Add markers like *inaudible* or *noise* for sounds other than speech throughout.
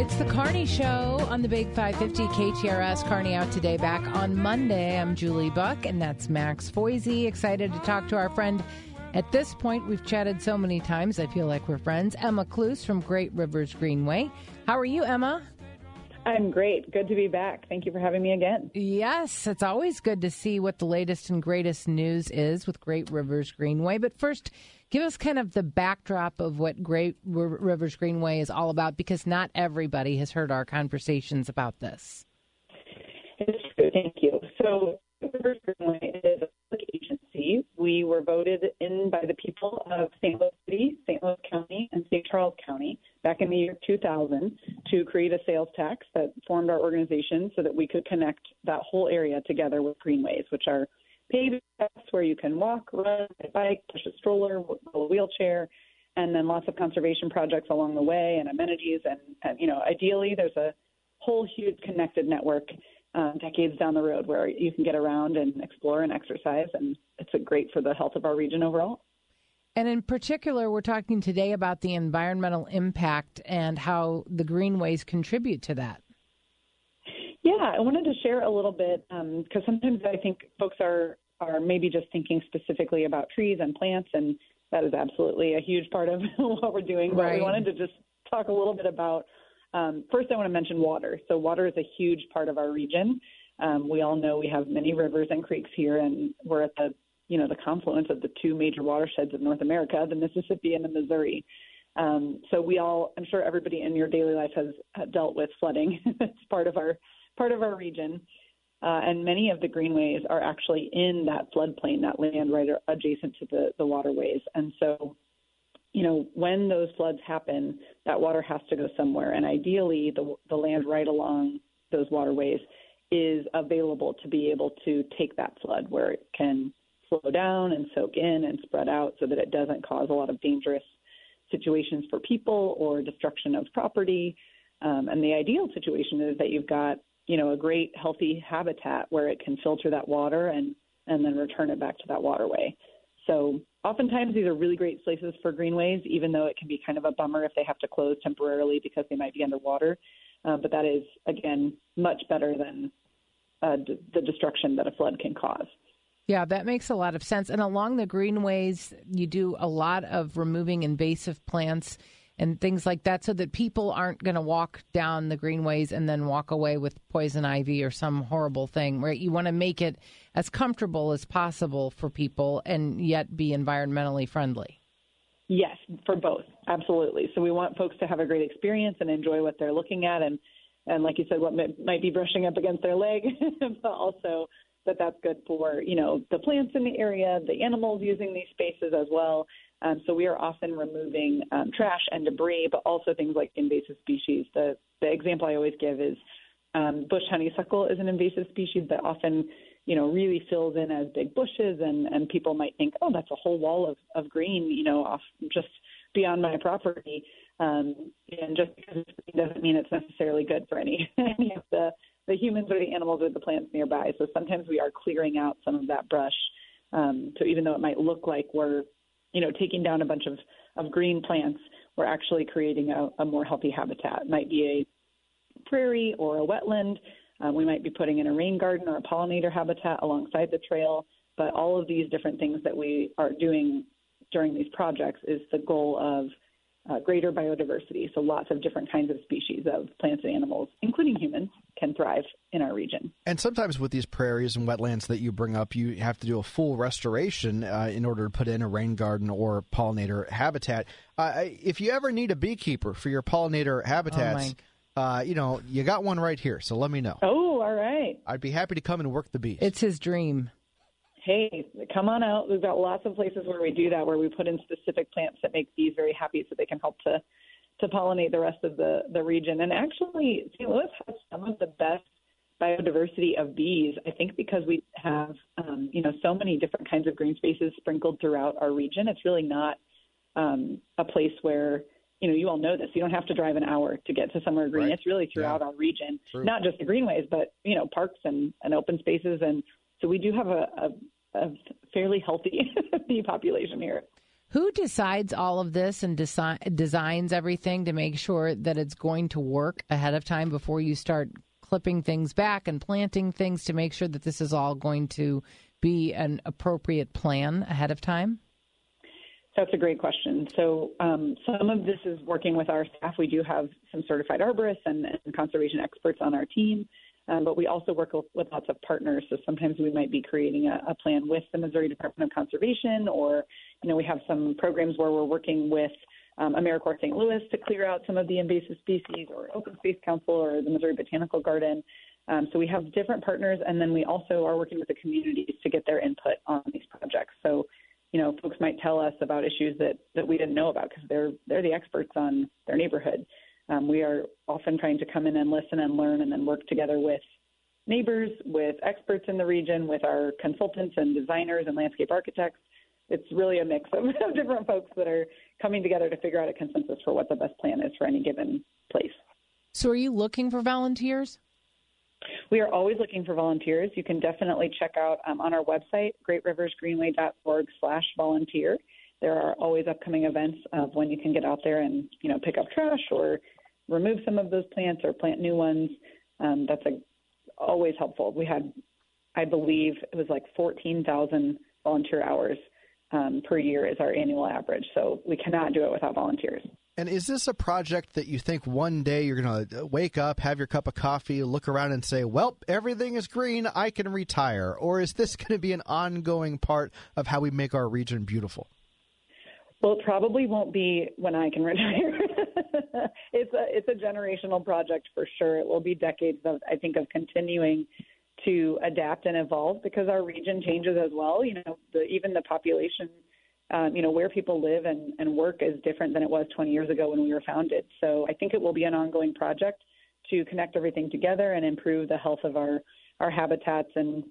It's the Carney Show on the Big 550 KTRS. Carney out today, back on Monday. I'm Julie Buck, and that's Max Foisey. Excited to talk to our friend. At this point, we've chatted so many times, I feel like we're friends. Emma Klues from Great Rivers Greenway. How are you, Emma? I'm great. Good to be back. Thank you for having me again. Yes, it's always good to see what the latest and greatest news is with Great Rivers Greenway. But first, give us kind of the backdrop of what Great Rivers Greenway is all about because not everybody has heard our conversations about this. Thank you. So, Rivers Greenway is a public agency. We were voted in by the people of St. Louis City, St. Louis County, and St. Charles County back in the year 2000 to create a sales tax that formed our organization so that we could connect that whole area together with greenways, which are paved where you can walk, run, bike, push a stroller, a wheelchair, and then lots of conservation projects along the way and amenities. And, and you know, ideally, there's a whole huge connected network um, decades down the road where you can get around and explore and exercise, and it's great for the health of our region overall. And in particular, we're talking today about the environmental impact and how the greenways contribute to that. Yeah, I wanted to share a little bit because um, sometimes I think folks are are maybe just thinking specifically about trees and plants, and that is absolutely a huge part of *laughs* what we're doing. But right. we wanted to just talk a little bit about. Um, first, I want to mention water. So, water is a huge part of our region. Um, we all know we have many rivers and creeks here, and we're at the you know the confluence of the two major watersheds of North America, the Mississippi and the Missouri. Um, so we all, I'm sure everybody in your daily life has dealt with flooding. *laughs* it's part of our part of our region, uh, and many of the greenways are actually in that floodplain, that land right adjacent to the the waterways. And so, you know, when those floods happen, that water has to go somewhere, and ideally, the the land right along those waterways is available to be able to take that flood where it can slow down and soak in and spread out so that it doesn't cause a lot of dangerous situations for people or destruction of property. Um, and the ideal situation is that you've got, you know, a great healthy habitat where it can filter that water and and then return it back to that waterway. So oftentimes these are really great places for greenways, even though it can be kind of a bummer if they have to close temporarily because they might be underwater. Uh, but that is again much better than uh, d- the destruction that a flood can cause. Yeah, that makes a lot of sense. And along the greenways, you do a lot of removing invasive plants and things like that so that people aren't going to walk down the greenways and then walk away with poison ivy or some horrible thing, right? You want to make it as comfortable as possible for people and yet be environmentally friendly. Yes, for both. Absolutely. So we want folks to have a great experience and enjoy what they're looking at and and like you said what might be brushing up against their leg, *laughs* but also that that's good for you know the plants in the area, the animals using these spaces as well. Um, so we are often removing um, trash and debris, but also things like invasive species. The the example I always give is um, bush honeysuckle is an invasive species that often you know really fills in as big bushes, and and people might think, oh, that's a whole wall of of green, you know, off just beyond my property. Um, and just because green doesn't mean it's necessarily good for any *laughs* any of the the humans or the animals or the plants nearby. So sometimes we are clearing out some of that brush. Um, so even though it might look like we're, you know, taking down a bunch of, of green plants, we're actually creating a, a more healthy habitat. It might be a prairie or a wetland. Uh, we might be putting in a rain garden or a pollinator habitat alongside the trail. But all of these different things that we are doing during these projects is the goal of uh, greater biodiversity. So lots of different kinds of species of plants and animals, including humans, can thrive in our region. And sometimes with these prairies and wetlands that you bring up, you have to do a full restoration uh, in order to put in a rain garden or pollinator habitat. Uh, if you ever need a beekeeper for your pollinator habitats, oh uh, you know, you got one right here. So let me know. Oh, all right. I'd be happy to come and work the bees. It's his dream hey, come on out. We've got lots of places where we do that, where we put in specific plants that make bees very happy, so they can help to to pollinate the rest of the the region. And actually, St. Louis has some of the best biodiversity of bees. I think because we have um, you know so many different kinds of green spaces sprinkled throughout our region. It's really not um, a place where you know, you all know this. You don't have to drive an hour to get to somewhere green. Right. It's really throughout yeah. our region, True. not just the greenways, but you know, parks and, and open spaces and so we do have a, a, a fairly healthy *laughs* bee population here. Who decides all of this and desi- designs everything to make sure that it's going to work ahead of time before you start clipping things back and planting things to make sure that this is all going to be an appropriate plan ahead of time? That's a great question. So, um, some of this is working with our staff. We do have some certified arborists and, and conservation experts on our team, um, but we also work with lots of partners. So, sometimes we might be creating a, a plan with the Missouri Department of Conservation, or, you know, we have some programs where we're working with um, AmeriCorps St. Louis to clear out some of the invasive species, or Open Space Council, or the Missouri Botanical Garden. Um, so we have different partners, and then we also are working with the communities to get their input on these projects. So you know, folks might tell us about issues that, that we didn't know about because they're they're the experts on their neighborhood. Um, we are often trying to come in and listen and learn, and then work together with neighbors, with experts in the region, with our consultants and designers and landscape architects. It's really a mix of, *laughs* of different folks that are coming together to figure out a consensus for what the best plan is for any given place. So, are you looking for volunteers? We are always looking for volunteers. You can definitely check out um, on our website, greatriversgreenway.org slash volunteer. There are always upcoming events of when you can get out there and, you know, pick up trash or remove some of those plants or plant new ones. Um, that's a, always helpful. We had, I believe, it was like 14,000 volunteer hours um, per year is our annual average. So we cannot do it without volunteers. And is this a project that you think one day you're going to wake up, have your cup of coffee, look around and say, well, everything is green, I can retire? Or is this *laughs* going to be an ongoing part of how we make our region beautiful? Well, it probably won't be when I can *laughs* retire. *laughs* it's a it's a generational project for sure. It will be decades of I think of continuing to adapt and evolve because our region changes as well. You know, the, even the population um, you know, where people live and, and work is different than it was 20 years ago when we were founded. So I think it will be an ongoing project to connect everything together and improve the health of our, our habitats. And,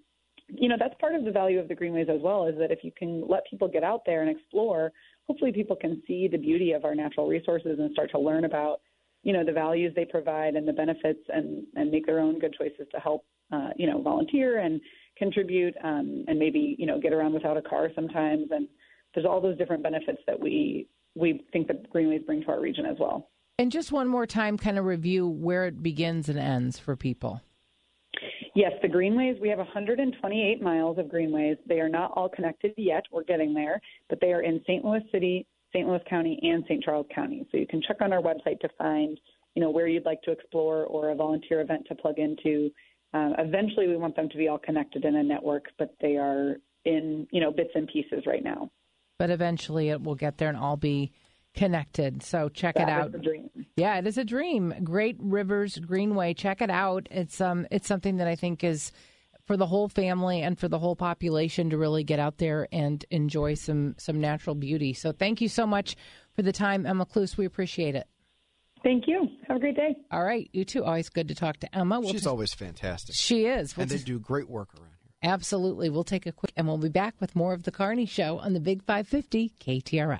you know, that's part of the value of the greenways as well, is that if you can let people get out there and explore, hopefully people can see the beauty of our natural resources and start to learn about, you know, the values they provide and the benefits and, and make their own good choices to help, uh, you know, volunteer and contribute um, and maybe, you know, get around without a car sometimes and, there's all those different benefits that we we think that greenways bring to our region as well. And just one more time, kind of review where it begins and ends for people. Yes, the greenways, we have 128 miles of greenways. They are not all connected yet. We're getting there, but they are in St. Louis City, St. Louis County, and St. Charles County. So you can check on our website to find, you know, where you'd like to explore or a volunteer event to plug into. Um, eventually, we want them to be all connected in a network, but they are in, you know, bits and pieces right now but eventually it will get there and all be connected. So check that it out. Yeah, it is a dream. Great Rivers Greenway. Check it out. It's um it's something that I think is for the whole family and for the whole population to really get out there and enjoy some some natural beauty. So thank you so much for the time, Emma Klues. We appreciate it. Thank you. Have a great day. All right, you too. Always good to talk to Emma. We'll She's always fantastic. She is. We'll and they just, do great work around. Here. Absolutely. We'll take a quick and we'll be back with more of the Carney Show on the Big 550 KTRS.